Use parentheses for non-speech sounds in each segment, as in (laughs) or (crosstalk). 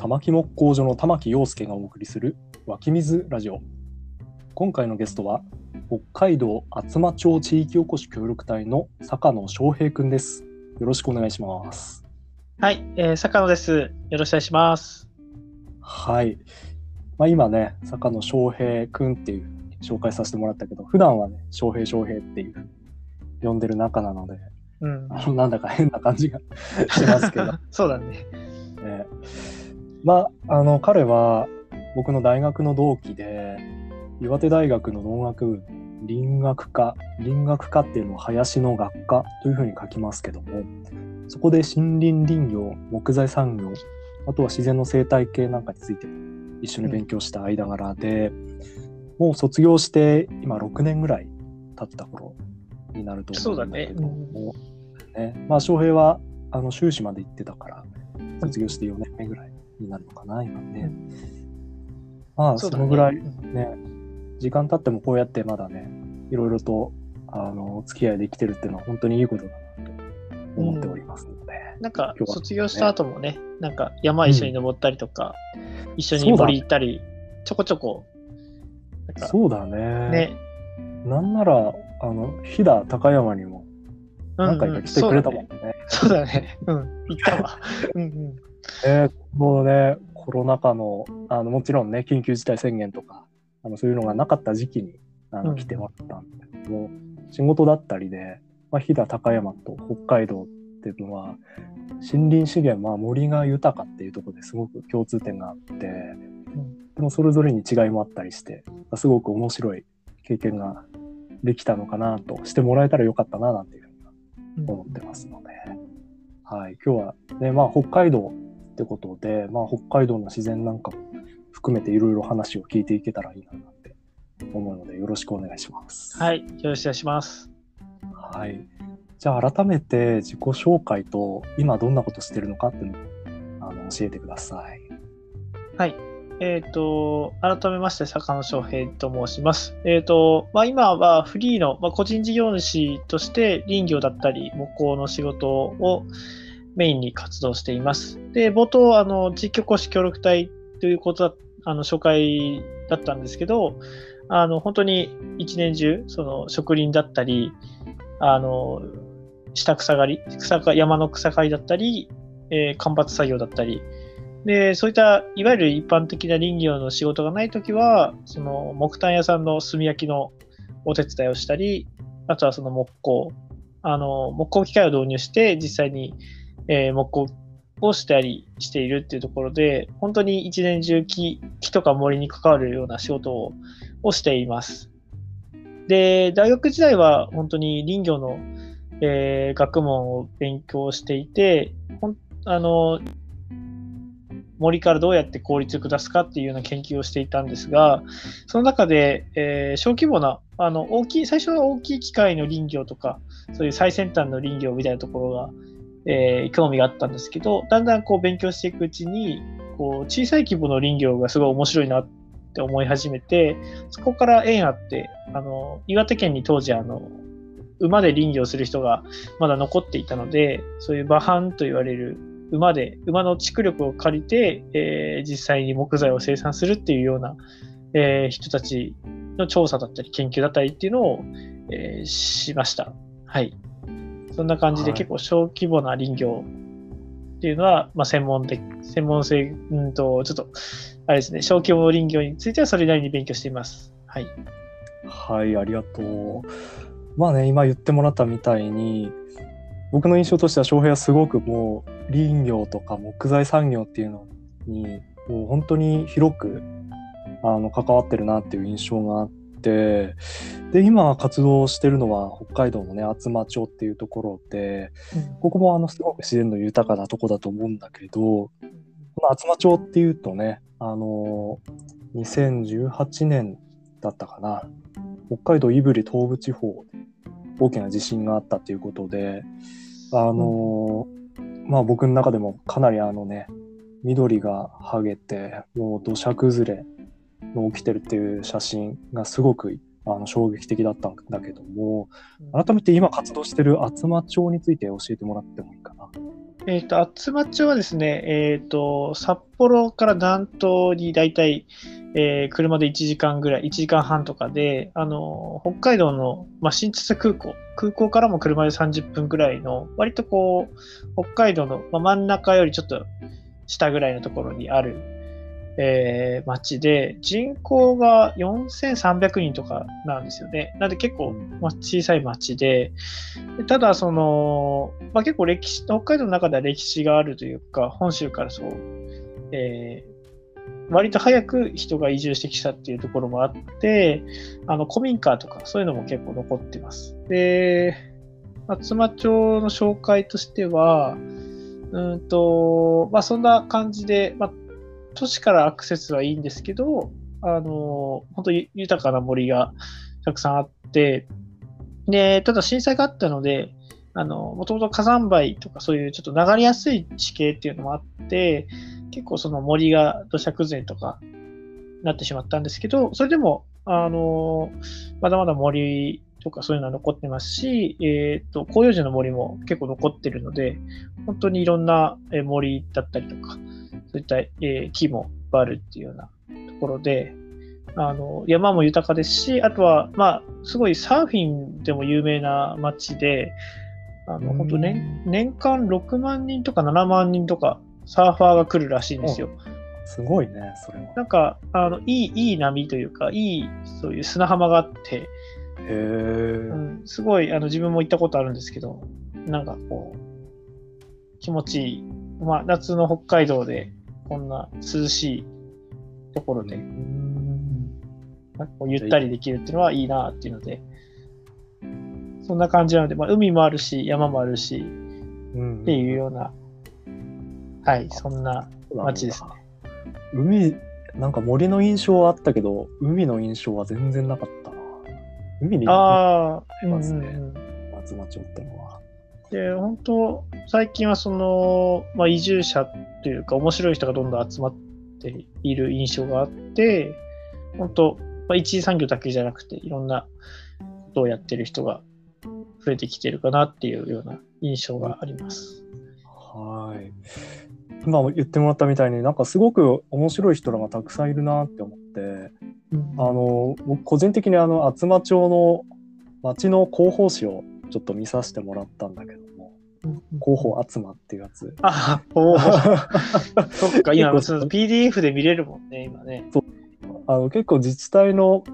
玉木木工所の玉木陽介がお送りする湧き水ラジオ今回のゲストは北海道厚真町地域おこし協力隊の坂野翔平くんですよろしくお願いしますはい、えー、坂野です。よろしくお願いします。はい、まあ、今ね坂野翔平くんっていう紹介させてもらったけど普段はね翔平翔平っていう呼んでる仲なのでうん。あのなんだか変な感じがしますけど (laughs) そうだね。えーまああの彼は僕の大学の同期で岩手大学の農学部林学科林学科っていうのを林の学科というふうに書きますけどもそこで森林林業木材産業あとは自然の生態系なんかについて一緒に勉強した間柄で、もう卒業して今6年ぐらい経った頃になると思うんだけどもね。まあ翔平はあの修士まで行ってたから卒業して4年目ぐらいになるのかな今ね。まあそのぐらいうんね時間経ってもこうやってまだねいろいろとあのお付き合いできてるっていうのは本当にいいことだなと思っておりますので、なんか卒業した後もね、なんか山一緒に登ったりとか、一緒に森行ったり、ちょこちょこ、そうだねね、なんならあの飛騨高山にも何回か来てくれたもんね。そうだね。そうだね。うん、行ったわ。(laughs) うんうん。えーもうねコロナ禍のあのもちろんね緊急事態宣言とかあのそういうのがなかった時期にあうんの来てもらったんだけども、仕事だったりで、まあ、飛騨高山と北海道っていうのは森林資源、まあ、森が豊かっていうところですごく共通点があってでもそれぞれに違いもあったりしてすごく面白い経験ができたのかなとしてもらえたらよかったななんていうふうにうん思ってますので、はい、今日はね、まあ、北海道ってことで、まあ、北海道の自然なんかも含めていろいろ話を聞いていけたらいいなって思うのでよろしくお願いします。はい、よろしくお願いします。はい、じゃあ改めて自己紹介と今どんなことしてるのかっていうのをあの教えてください。はい。えっ、と、改めまして、坂野翔平と申します。えっ、と、まあ、今はフリーの、まあ、個人事業主として林業だったり、木工の仕事をメインに活動しています。で、冒頭、あの、地域おこし協力隊ということだ、あの、紹介だったんですけど、あの、本当に一年中、その、植林だったり、あの、下草刈り、草か山の草刈りだったり、えー間伐作業だったり、で、そういった、いわゆる一般的な林業の仕事がないときは、その木炭屋さんの炭焼きのお手伝いをしたり、あとはその木工、あの、木工機械を導入して、実際に、えー木工をしたりしているっていうところで、本当に一年中木木とか森に関わるような仕事ををしています。で、大学時代は本当に林業の、えー学問を勉強していて、ほんあの、森からどうやって効率よく出すかっていうような研究をしていたんですが、その中で、えー小規模な、あの、大きい、最初は大きい機械の林業とか、そういう最先端の林業みたいなところが、えー興味があったんですけど、だんだんこう勉強していくうちに、こう、小さい規模の林業がすごい面白いなって思い始めて、そこから縁あって、あの、岩手県に当時、あの、馬で林業する人がまだ残っていたので、そういう馬搬と言われる馬で、馬の蓄力を借りて、えー実際に木材を生産するっていうような、えー人たちの調査だったり研究だったりっていうのを、えーしました。はい。そんな感じではい結構小規模な林業っていうのは、まあ、専門的、専門性、うんと、ちょっと、あれですね、小規模林業についてはそれなりに勉強しています。はい。はい、ありがとう。まあね、今言ってもらったみたいに、僕の印象としては翔平はすごくもう林業とか木材産業っていうのにもう本当に広くあの関わってるなっていう印象があってで今活動してるのは北海道のね厚真町っていうところでここもあのすごく自然の豊かなとこだと思うんだけどこの厚真町っていうとねあの2018年だったかな。北海道胆振東部地方で大きな地震があったということであの、まあ僕の中でもかなりあのね緑が剥げてもう土砂崩れの起きてるっていう写真がすごくあの衝撃的だったんだけども改めて今活動してる厚真町について教えてもらってもいいかな。えっ、と、厚真町はですね、えっ、と、札幌から南東に大体、えー車で1時間ぐらい、1時間半とかで、あの、北海道の、まあ、新千歳空港、空港からも車で30分ぐらいの、割とこう、北海道の、まあ、真ん中よりちょっと下ぐらいのところにある、えー町で、人口が4300人とかなんですよね。なんで結構、まあ、小さい町で、でただ、その、まあ、結構歴史、北海道の中では歴史があるというか、本州からそう、えー割と早く人が移住してきたっていうところもあって、あの古民家とかそういうのも結構残ってます。で、松間町の紹介としては、うんと、まあそんな感じで、まあ都市からアクセスはいいんですけど、あの、本当に豊かな森がたくさんあって、で、ただ震災があったので、あの、もともと火山灰とかそういうちょっと流れやすい地形っていうのもあって、結構その森が土砂崩れとかなってしまったんですけど、それでも、あの、まだまだ森とかそういうのは残ってますし、えっ、と、広葉樹の森も結構残ってるので、本当にいろんなえー森だったりとか、そういった、えー木もいっぱいあるっていうようなところで、あの山も豊かですし、あとは、まあ、すごいサーフィンでも有名な街で、あの本当年年間6万人とか7万人とかサーファーが来るらしいんですよ。すごいね、それは。なんかあのいいいい波というか、いいそういう砂浜があって、へえう。ん、すごいあの自分も行ったことあるんですけど、なんかこう、気持ちいい。まあ、夏の北海道でこんな涼しいところで、なんかこうゆったりできるっていうのはいいなっていうので、そんな感じなので、まあ、海もあるし、山もあるし、うんっていうような、はい、そんな街ですね。海、なんか森の印象はあったけど、海の印象は全然なかったな。海にああ、うんうんますねうん。松町ってのは。で、本当、最近はその、まあ、移住者というか、面白い人がどんどん集まっている印象があって、本当、まあ、一次産業だけじゃなくて、いろんなことをやってる人が増えてきてるかなっていうような印象があります。はい。今言ってもらったみたいになんかすごく面白い人らがたくさんいるなって思って、あの僕個人的にあの厚真町の町の広報誌をちょっと見させてもらったんだけども、広報厚真っていうやつ。あ、おお、(laughs) そっか、今、PDF で見れるもんね、今ね。あの結構自治体の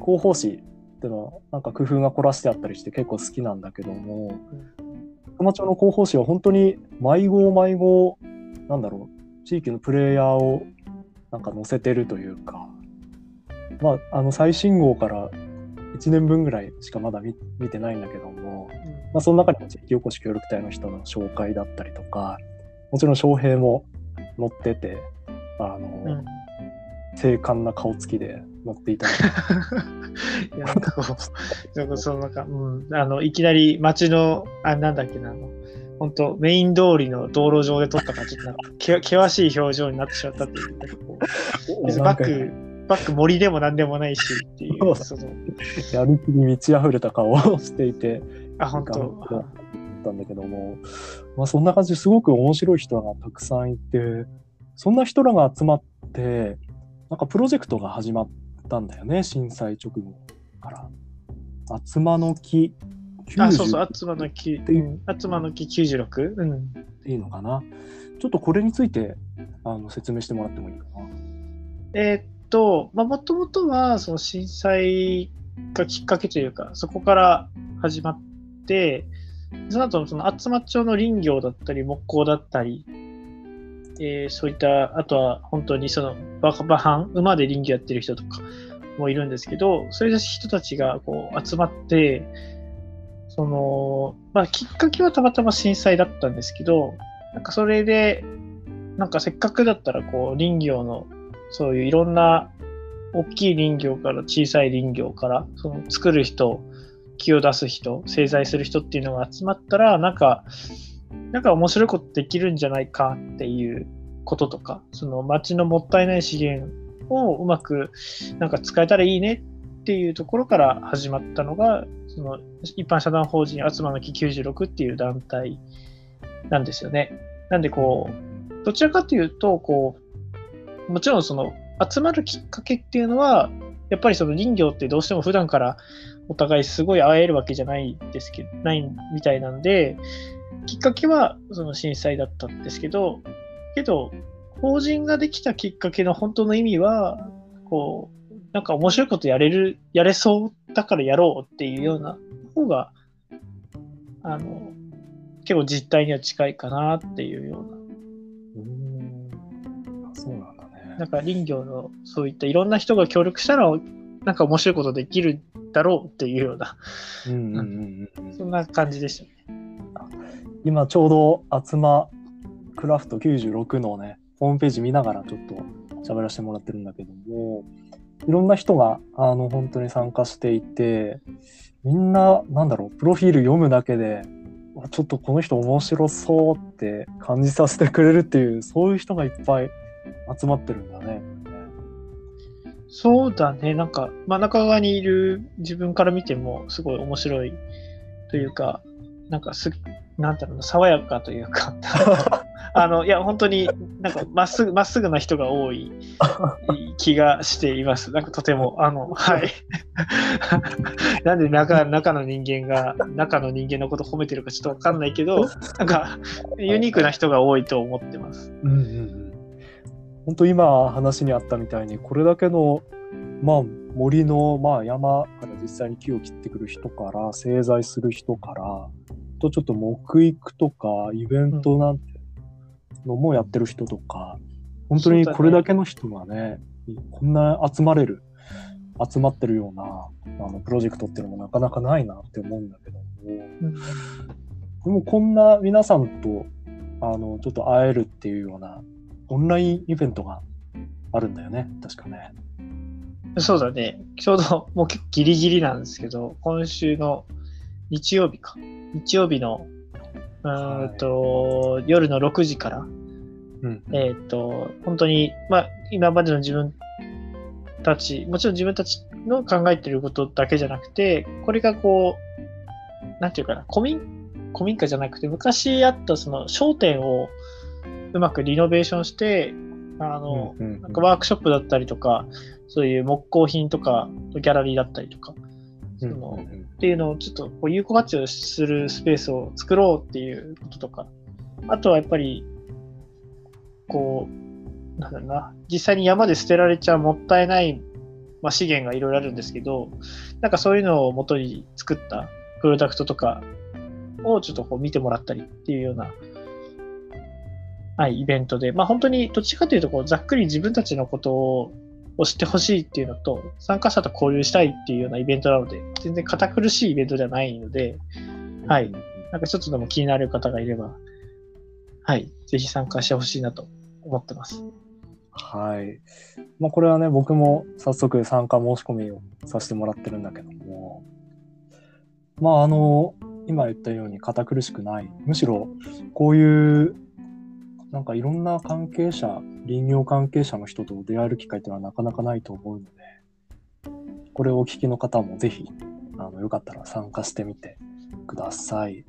広報誌っていうのはなんか工夫が凝らしてあったりして結構好きなんだけども、厚真町の広報誌は本当に毎号毎号なんだろう地域のプレイヤーをなんか載せてるというかまああの最新号から1年分ぐらいしかまだ見見てないんだけども、まあ、その中にも地域おこし協力隊の人の紹介だったりとかもちろん翔平も載っててあの、うん。精悍な顔つきで載っていたり (laughs) いや、なんかこう、なんかそのなんか、うん、あの、いきなり街の、あ、なんだっけな、あの、本当メイン通りの道路上で撮ったから、ちょっとなんか、け険しい表情になってしまったっていう、(laughs) バック、バック森でも何でもないしっていう、その、やる気に満ち溢れた顔をしていて。あ、本当。頑張ったんだけども、まあ、そんな感じですごく面白い人がたくさんいて。そんな人らが集まってなんかプロジェクトが始まったんだよね震災直後から。厚間の木あ、そうそう、90あつまの木、ていう。うん。あつまの木 96? うん。いいのかな。ちょっとこれについてあの説明してもらってもいいかな。えーっと、まあ、もともとは、その震災がきっかけというか、そこから始まって、その後、その厚真町の林業だったり、木工だったり、えーそういった、あとは本当にその馬馬藩、馬で林業やってる人とかもいるんですけど、そういう人たちがこう集まって、その、まあ、きっかけはたまたま震災だったんですけど、なんかそれで、なんかせっかくだったらこう林業のそういういろんな大きい林業から小さい林業からその作る人木を出す人製材する人っていうのが集まったらなんかなんか面白いことできるんじゃないかっていうこととかその町のもったいない資源をうまくなんか使えたらいいねっていうところから始まったのがその一般社団法人あつまの木96っていう団体なんですよね。なんでこう、どちらかというと、こう、もちろんその集まるきっかけっていうのは、やっぱりその林業ってどうしても普段からお互いすごい会えるわけじゃないですけど、ないみたいなんで、きっかけはその震災だったんですけど、けど、法人ができたきっかけの本当の意味は、こう、なんか面白いことやれる、やれそうだからやろうっていうような方が、あの、結構実態には近いかなっていうような。なんか林業のそういったいろんな人が協力したら、なんか面白いことできるだろうっていうような、うんうんうんうんそんな感じでしたね。今ちょうど集まクラフト96のね、ホームページ見ながらちょっと喋らせてもらってるんだけども、いろんな人があの本当に参加していて、みんな、なんだろう、プロフィール読むだけで、あちょっとこの人面白そうって感じさせてくれるっていう、そういう人がいっぱい集まってるんだね。そうだね、なんか真ん中側にいる自分から見てもすごい面白いというか、なんかす、なんだろうな、爽やかというか、(laughs) あの、いや、本当になんかまっすぐ、まっすぐな人が多い気がしています。なんかとても、あの、はい。(laughs) なんで中中の人間が、中の人間のこと褒めてるかちょっとわかんないけど、なんかユニークな人が多いと思ってます。うんうんうん。本当今話にあったみたいにこれだけのまあ森のまあ山から実際に木を切ってくる人から製材する人からとちょっと木育とかイベントなんてのもやってる人とか、本当にこれだけの人がねこんな集まれる集まってるようなあのプロジェクトっていうのもなかなかないなって思うんだけども、うん。でもこんな皆さんとあのちょっと会えるっていうようなオンラインイベントがあるんだよね確かね。そうだね。ちょうどもう結構ギリギリなんですけど、今週の日曜日か。日曜日のうーんと、夜の6時から、うんえっ、と、本当に、まあ、今までの自分たち、もちろん自分たちの考えてることだけじゃなくて、これがこう、なんていうかな、古民古民家じゃなくて、昔あったその商店をうまくリノベーションして、あの、うんうんなんかワークショップだったりとか、そういう木工品とか、ギャラリーだったりとか、そうんのうんうん。っていうのをちょっとこう有効活用するスペースを作ろうっていうこととか、あとはやっぱり、こう、なんだろうな、実際に山で捨てられちゃもったいない、まあ、資源がいろいろあるんですけど、なんかそういうのを元に作ったプロダクトとかをちょっとこう見てもらったりっていうような、はい、イベントで、まあ本当にどっちかというとこうざっくり自分たちのことを知ってほしいっていうのと、参加者と交流したいっていうようなイベントなので、全然堅苦しいイベントではないので、はいなんかちょっとでも気になる方がいれば、はい、ぜひ参加してほしいなと思ってます。はい。まあこれはね、僕も早速参加申し込みをさせてもらってるんだけども、まああの、今言ったように堅苦しくない。むしろこういう、なんかいろんな関係者、林業関係者の人と出会える機会っていうのはなかなかないと思うので、これをお聞きの方もぜひ、あの、よかったら参加してみてください。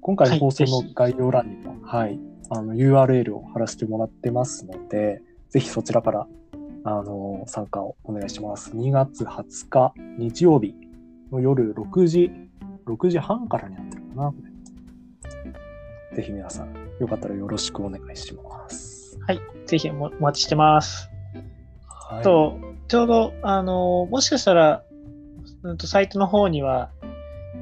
今回の放送の概要欄にも、はい、あの URL を貼らせてもらってますので、ぜひそちらからあの参加をお願いします。2月20日日曜日の夜6時、6時半からになってるかな。これぜひ皆さん、よかったらよろしくお願いします。はい、ぜひおお待ちしてます。はい、と、ちょうど、あの、もしかしたら、うんとサイトの方には、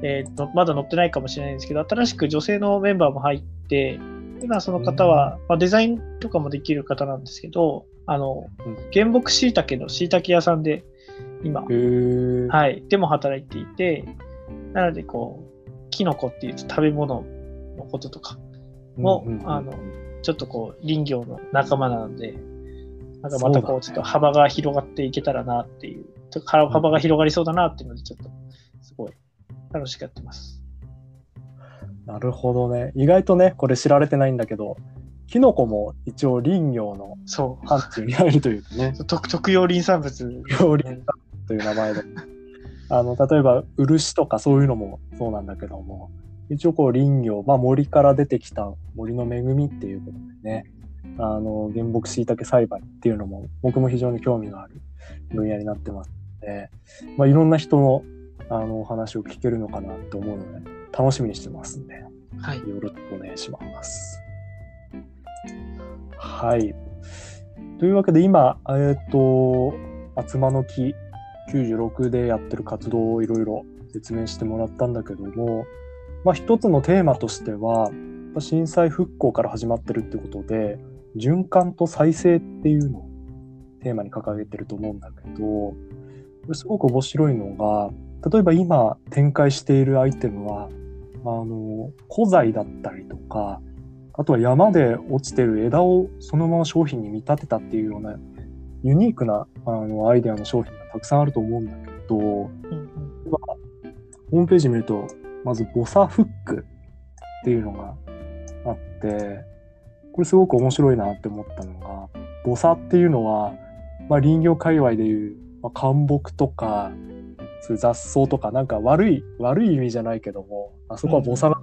えーと、まだ載ってないかもしれないんですけど、新しく女性のメンバーも入って、今その方は、まあ、デザインとかもできる方なんですけど、あの、うん。原木しいたけのしいたけ屋さんで、今、はい、でも働いていて、なので、こう、キノコっていうと食べ物のこととかも、うんうんうんあの、ちょっとこう、林業の仲間なので、なんかまたこう、ちょっと幅が広がっていけたらなっていう、ちょっと幅幅が広がりそうだなっていうので、ちょっと、すごい楽しくやってます。なるほどね。意外とね、これ知られてないんだけど、キノコも一応林業のそ範疇に入るというかね。(laughs) う。特特用林産物。料理という名前で。あの、例えば、漆とかそういうのもそうなんだけども、一応こう林業、まあ、森から出てきた森の恵みっていうことでねあの原木しいたけ栽培っていうのも僕も非常に興味がある分野になってますので、まあ、いろんな人のあのお話を聞けるのかなと思うので楽しみにしてますんで、はい、よろしくお願いします。はい。というわけで今、えっ、ー、と、厚間の木96でやってる活動をいろいろ説明してもらったんだけども、まあ、一つのテーマとしては震災復興から始まってるってことで循環と再生っていうのをテーマに掲げてると思うんだけどすごく面白いのが例えば今展開しているアイテムはあの古材だったりとかあとは山で落ちてる枝をそのまま商品に見立てたっていうようなユニークなあのアイデアの商品がたくさんあると思うんだけど、うんうん、ホームページ見るとまずボサフックっていうのがあってこれすごく面白いなって思ったのがボサっていうのは、まあ、林業界隈でいう、まあ、灌木とかそういう雑草とかなんか悪い悪い意味じゃないけどもあそこはボサが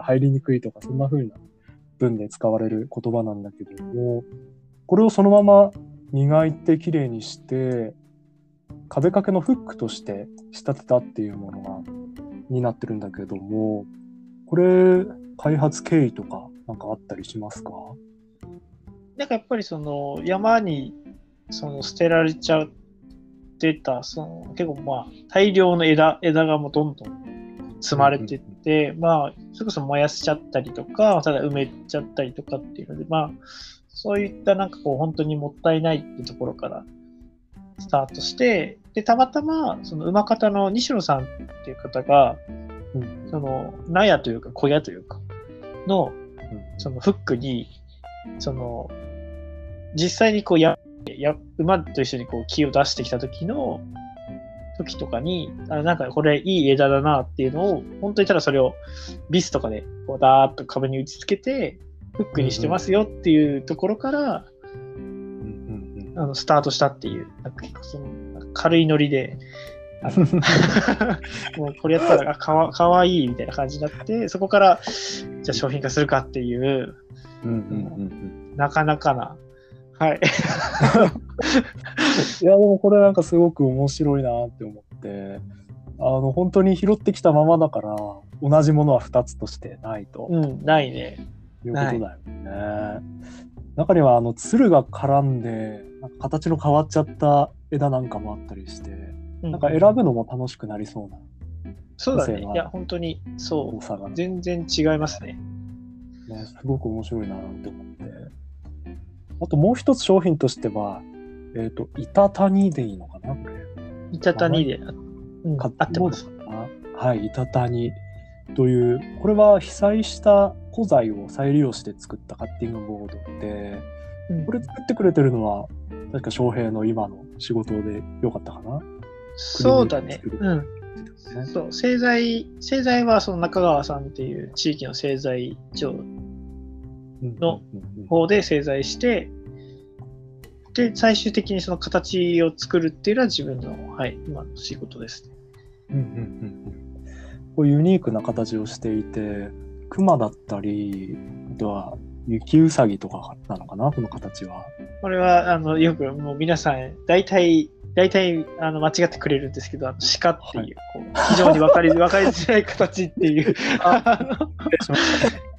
入りにくいとかそんな風な文で使われる言葉なんだけどもこれをそのまま磨いてきれいにして壁掛けのフックとして仕立てたっていうものがになってるんだけどもこれ開発経緯とかなんかあったりしますか？なんかやっぱりその山にその捨てられちゃってたその結構まあ大量の枝枝がもうどんどん積まれてって、うんうん、まあそれこそ燃やしちゃったりとかただ埋めちゃったりとかっていうのでまあそういったなんかこう本当にもったいないっていうところからスタートしてでたまたまその馬方の西野さんっていう方が、うん、その納屋というか小屋というかのそのフックにその実際にこうやや馬と一緒にこう木を出してきた時の時とかにあなんかこれいい枝だなっていうのを本当にただそれをビスとかでこうダーッと壁に打ち付けてフックにしてますよっていうところから、あのスタートしたっていうなんか結構その軽いノリで (laughs) もうこれやったらかわかわいいみたいな感じになってそこからじゃあ商品化するかっていう,、うんうんうん、なかなかなはい。(laughs) いやでもこれなんかすごく面白いなって思ってあの本当に拾ってきたままだから同じものは2つとしてないと、うん、ないね。いうことだよね。中にはあのつるが絡んでなんか形の変わっちゃった枝なんかもあったりして、なんか選ぶのも楽しくなりそうな。そうだね。いや、本当にそう。全然違いますね。ね、すごく面白いなって思って。あともう一つ商品としては、えっ、ー、と、板谷でいいのかなこれ。板谷で、うん、合ってますかはい、板谷という、これは被災した古材を再利用して作ったカッティングボードで、うん、これ作ってくれてるのは、確か翔平の今の仕事でよかったかなそうだね。うん。そう製材製材はその中川さんっていう地域の製材所の方で製材して、で最終的にその形を作るっていうのは自分の、はい、今の仕事ですね。うんうんうんうん、こうユニークな形をしていて熊だったりあとは雪うさぎとかなのかなこの形は。これはあのよくもう皆さん大体大体あの間違ってくれるんですけど、あの鹿っていう、こう非常に分かり (laughs) 分かりづらい形っていう、(laughs)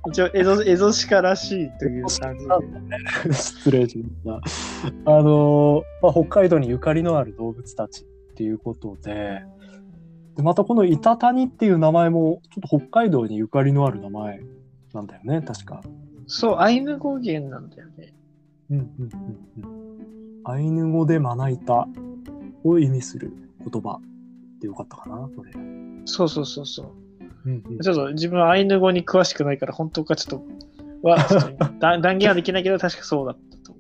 一応エゾ、エゾ鹿らしいという感じで。失礼しました。あの、まあ、北海道にゆかりのある動物たちっていうことで、でまたこのイタタニっていう名前も、ちょっと北海道にゆかりのある名前なんだよね、確か。そう、アイヌ語源なんだよね。うんうんうんうん。アイヌ語でまな板を意味する言葉でよかったかな、これ。そうそうそうそう。うんうん、ちょっと自分はアイヌ語に詳しくないから、本当かちょっとは (laughs) 断言はできないけど、確かそうだったと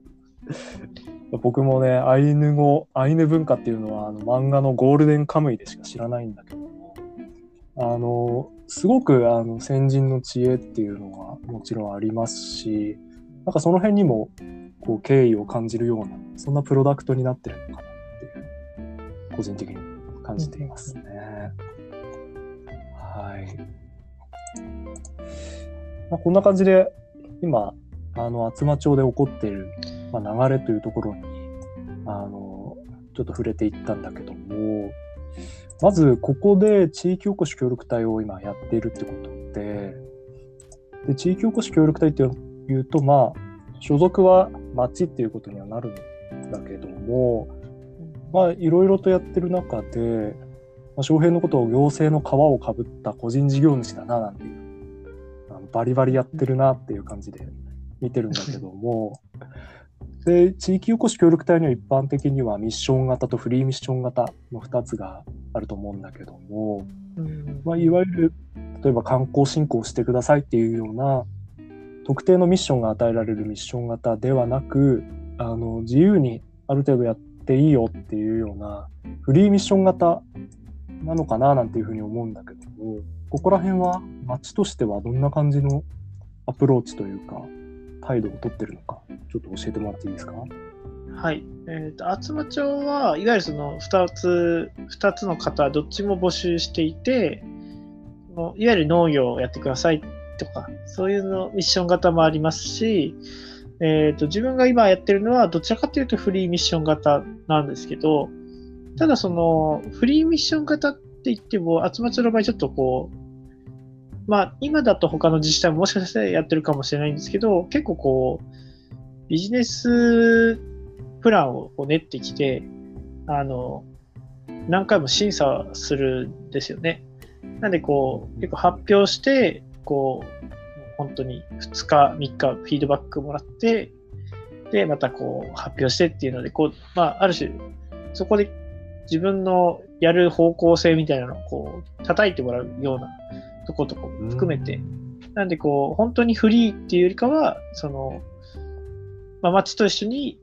(laughs) 僕もね、アイヌ語、アイヌ文化っていうのはあの漫画のゴールデンカムイでしか知らないんだけども、あの、すごくあの先人の知恵っていうのはもちろんありますし、なんかその辺にもこう敬意を感じるような、そんなプロダクトになってるのかなっていう個人的に感じていますね。はい。まあ、こんな感じで今あの厚真町で起こっている、まあ、流れというところにあのちょっと触れていったんだけどもまずここで地域おこし協力隊を今やっているってことでで地域おこし協力隊っていうとまあ所属は町っていうことにはなるんだけどもまあいろいろとやってる中で、まあ、翔平のことを行政の皮をかぶった個人事業主だななんていうバリバリやってるなっていう感じで見てるんだけどもで地域おこし協力隊には一般的にはミッション型とフリーミッション型の2つがあると思うんだけども、まあ、いわゆる例えば観光振興してくださいっていうような特定のミッションが与えられるミッション型ではなくあの自由にある程度やっていいよっていうようなフリーミッション型なのかななんていうふうに思うんだけどもここら辺は町としてはどんな感じのアプローチというか態度をとってるのかちょっと教えてもらっていいですか？はい。えっ、と、厚真町は、いわゆるその2つ、2つの方、どっちも募集していて、いわゆる農業をやってくださいとか、そういうのミッション型もありますし、えっ、と、自分が今やってるのは、どちらかというとフリーミッション型なんですけど、ただその、フリーミッション型って言っても、厚真町の場合ちょっとこう、まあ、今だと他の自治体ももしかしたらやってるかもしれないんですけど、結構こう、ビジネスプランを練ってきて、あの、何回も審査するんですよね。なんでこう、結構発表して、こう、本当に2日、3日フィードバックもらって、で、またこう発表してっていうので、こう、まあ、ある種、そこで自分のやる方向性みたいなのをこう、叩いてもらうようなとことかも含めて、なんでこう、本当にフリーっていうよりかは、その、まあ、町と一緒に、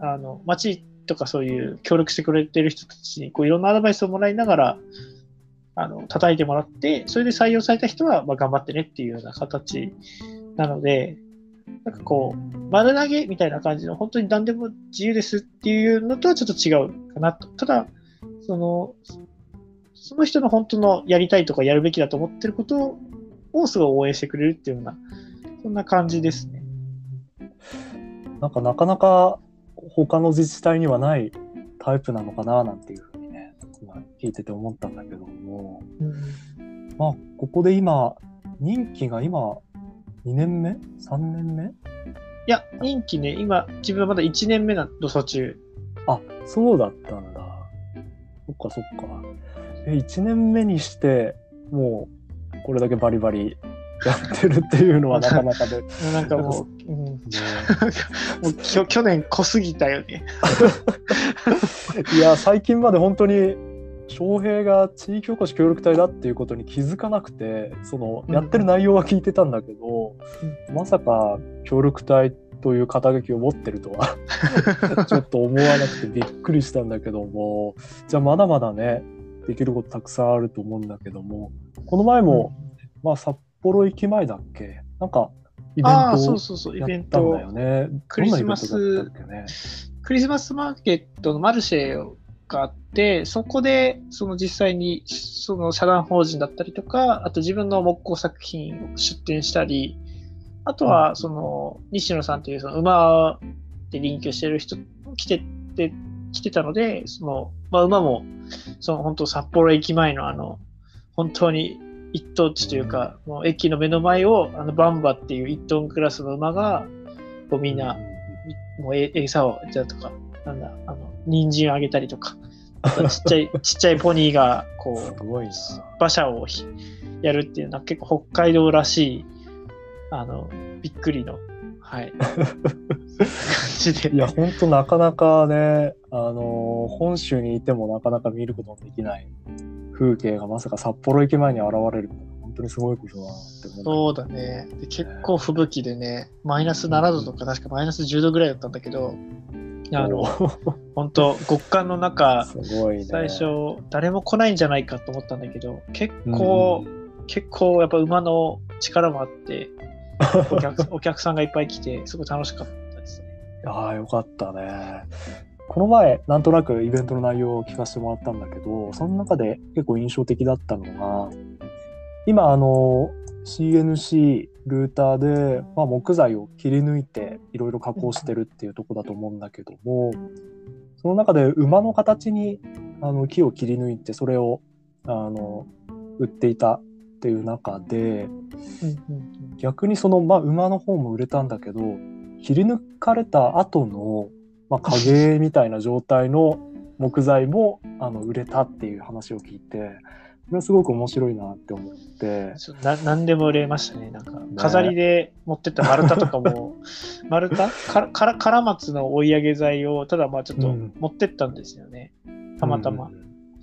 あの、町とかそういう協力してくれてる人たちに、こう、いろんなアドバイスをもらいながら、あの、叩いてもらって、それで採用された人は、まあ、頑張ってねっていうような形なので、なんかこう、丸投げみたいな感じの、本当に何でも自由ですっていうのとはちょっと違うかなと。ただ、その、その人の本当のやりたいとかやるべきだと思ってることをすごい応援してくれるっていうような、そんな感じですね。なんかなかなか他の自治体にはないタイプなのかななんていうふうにね今聞いてて思ったんだけども。うん、まあここで今任期が今2年目？3年目？いや、任期ね、今、自分はまだ1年目なの、途中。あそうだったんだ。そっかそっかえ1年目にしてもうこれだけバリバリやってるっていうのは (laughs) なかなかで、ね、なんかもう、うん、もうきょ去年濃すぎたよね。いや最近まで本当に翔平が地域おこし協力隊だっていうことに気づかなくてそのやってる内容は聞いてたんだけど、まさか協力隊という肩書きを持ってるとは (laughs) ちょっと思わなくてびっくりしたんだけどもじゃあまだまだねできることたくさんあると思うんだけどもこの前も、まあ札幌駅前だっけ？なんかイベントをそうそうそう、イベンやったんだト。よね。クリスマス。クリスマスマーケットのマルシェがあって、そこでその実際にその社団法人だったりとか、あと自分の木工作品を出展したり、あとうん。はその西野さんというその馬で臨居してる人も来てて来てたので、そのまあ、馬もその本当札幌駅前のあの本当に一等地というか、もう駅の目の前をあのバンバっていう1トンクラスの馬がこうみんなもうえ餌をじゃあとか、なんだ、あの、人参あげたりとか、ちっちゃい、(laughs) ちっちゃいポニーが、こすう。馬車をひやるっていうのは結構北海道らしい、あの、びっくりの、はい。(laughs) 感じで。いや、ほんとなかなかね、あのー本州にいてもなかなか見ることのできない風景がまさか札幌駅前に現れる本当にすごいことだなって思そうだね。で結構吹雪でね、マイナス7度とか、確かマイナス10度ぐらいだったんだけど、あの、本当極寒の中、すごいね。最初、誰も来ないんじゃないかと思ったんだけど、結構、結構やっぱ馬の力もあって、お客お客さんがいっぱい来て、すごい楽しかった。ああ、よかったね。この前、なんとなくイベントの内容を聞かせてもらったんだけど、その中で結構印象的だったのが、今、あの、CNC ルーターで、まあ、木材を切り抜いていろいろ加工してるっていうとこだと思うんだけどもその中で馬の形にあの木を切り抜いてそれをあの売っていたっていう中で逆にその、まあ、馬の方も売れたんだけど切り抜かれた後の、まあ、影みたいな状態の木材もあの売れたっていう話を聞いてすごく面白いなって思って。な何でも売れましたねなんか。飾りで持ってった丸太とかも、(laughs) 丸太？かからカラマツの追い上げ材をただまあちょっと持ってったんですよね、うん、たまたま、うん、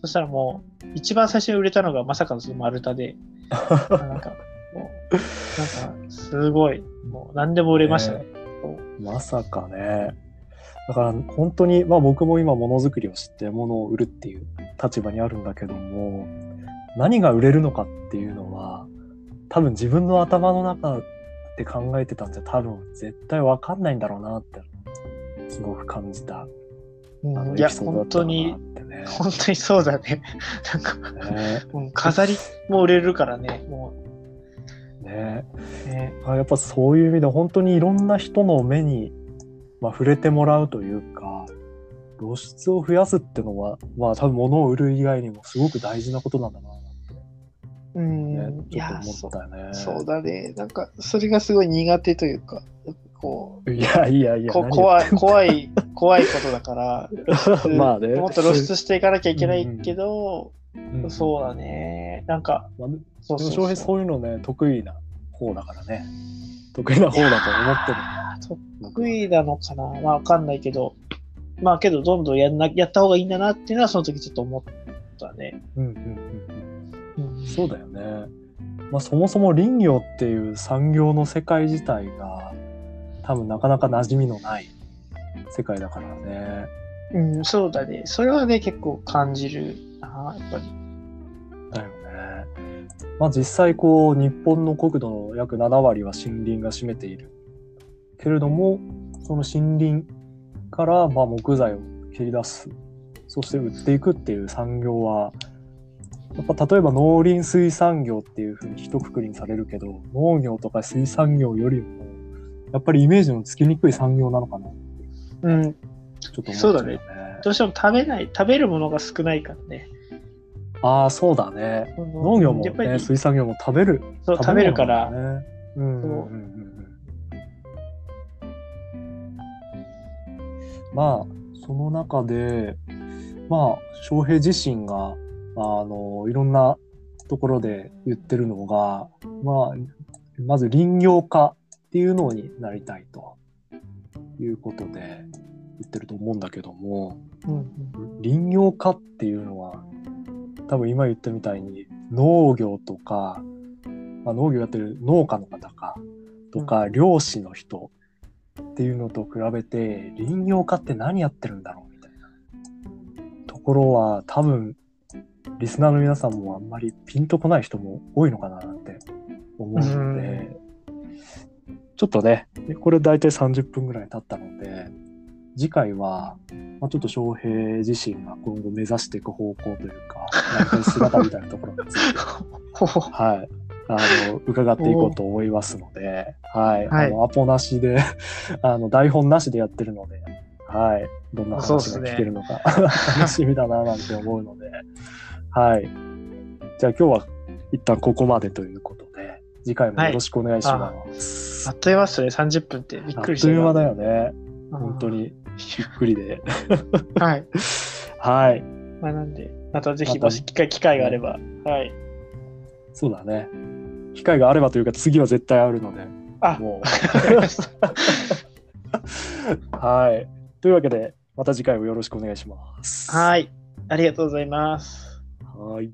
そしたらもう一番最初に売れたのがまさかのその丸太で。(laughs) なんかもうなんかすごい。もう何でも売れましたね、ね、まさかねだから本当に、まあ僕も今ものづくりをして物を売るっていう立場にあるんだけども、何が売れるのかっていうのは、多分自分の頭の中で考えてたんじゃ多分絶対わかんないんだろうなって、すごく感じた。うん、いや、本当に、本当にそうだね。なんか、ね、飾りも売れるからね、もう。ね。ねやっぱそういう意味で本当にいろんな人の目にまあ、触れてもらうというか露出を増やすっていうのはまあ多分物を売る以外にもすごく大事なことなんだなって、うん、ね、ちょっと思ったよねそう。だね。なんかそれがすごい苦手というかこういやいやいや怖い怖い怖いことだから (laughs) まあね。もっと露出していかなきゃいけないけど、うんうん、そうだねなんか、まあ、そうそうそうそういうのね得意な方だからね得意な方だと思ってる得意なのかなまあわかんないけど、まあけどどんどんやんなやった方がいいんだなっていうのはその時ちょっと思ったね。うんうんうんうん。そうだよね。まあそもそも林業っていう産業の世界自体が多分なかなか馴染みのない世界だからね。うん、そうだね。それはね、結構感じるな、やっぱり。だよね。まあ実際こう、日本の国土の約7割は森林が占めているけれどもその森林からまあ木材を切り出すそして売っていくっていう産業はやっぱ例えば農林水産業っていうふうに一括りにされるけど農業とか水産業よりもやっぱりイメージのつきにくい産業なのかなうん。ちょっと、ね、そうだね。どうしても食べない、食べるものが少ないからね。ああ、そうだね。農業も、ね、水産業も食べる。そう、食べるから。うんうんうんうん。まあその中でまあ翔平自身があのいろんなところで言ってるのが、まあ、まず林業家っていうのになりたいと。いうことで言ってると思うんだけども、うん、林業家っていうのは多分今言ったみたいに農業とか、まあ、農業やってる農家の方かとか、漁師の人っていうのと比べて林業家って何やってるんだろうみたいな。ところは多分リスナーの皆さんもあんまりピンとこない人も多いのかなって思うので、ちょっとねこれ大体30分ぐらい経ったので次回は、まあ、ちょっと翔平自身が今後目指していく方向というか、なんか姿みたいなところについて、(laughs) はい、あの伺っていこうと思いますので、はい、はい、あのアポなしで (laughs) あの台本なしでやってるので、はい、どんな話が聞けるのか、ね、(laughs) 楽しみだななんて思うので、はい、じゃあ今日は一旦ここまでということで、次回もよろしくお願いします。はい、あっという間ですね、30分ってびっくりした。あっという間だよね、本当にゆっくりで。はい。はい。まあ、なんで、またぜひ、もし機会機会があれば、はい。そうだね。機会があればというか次は絶対あるので。あもう。(laughs) はい。というわけで、また次回をよろしくお願いします。はい。ありがとうございます。はい。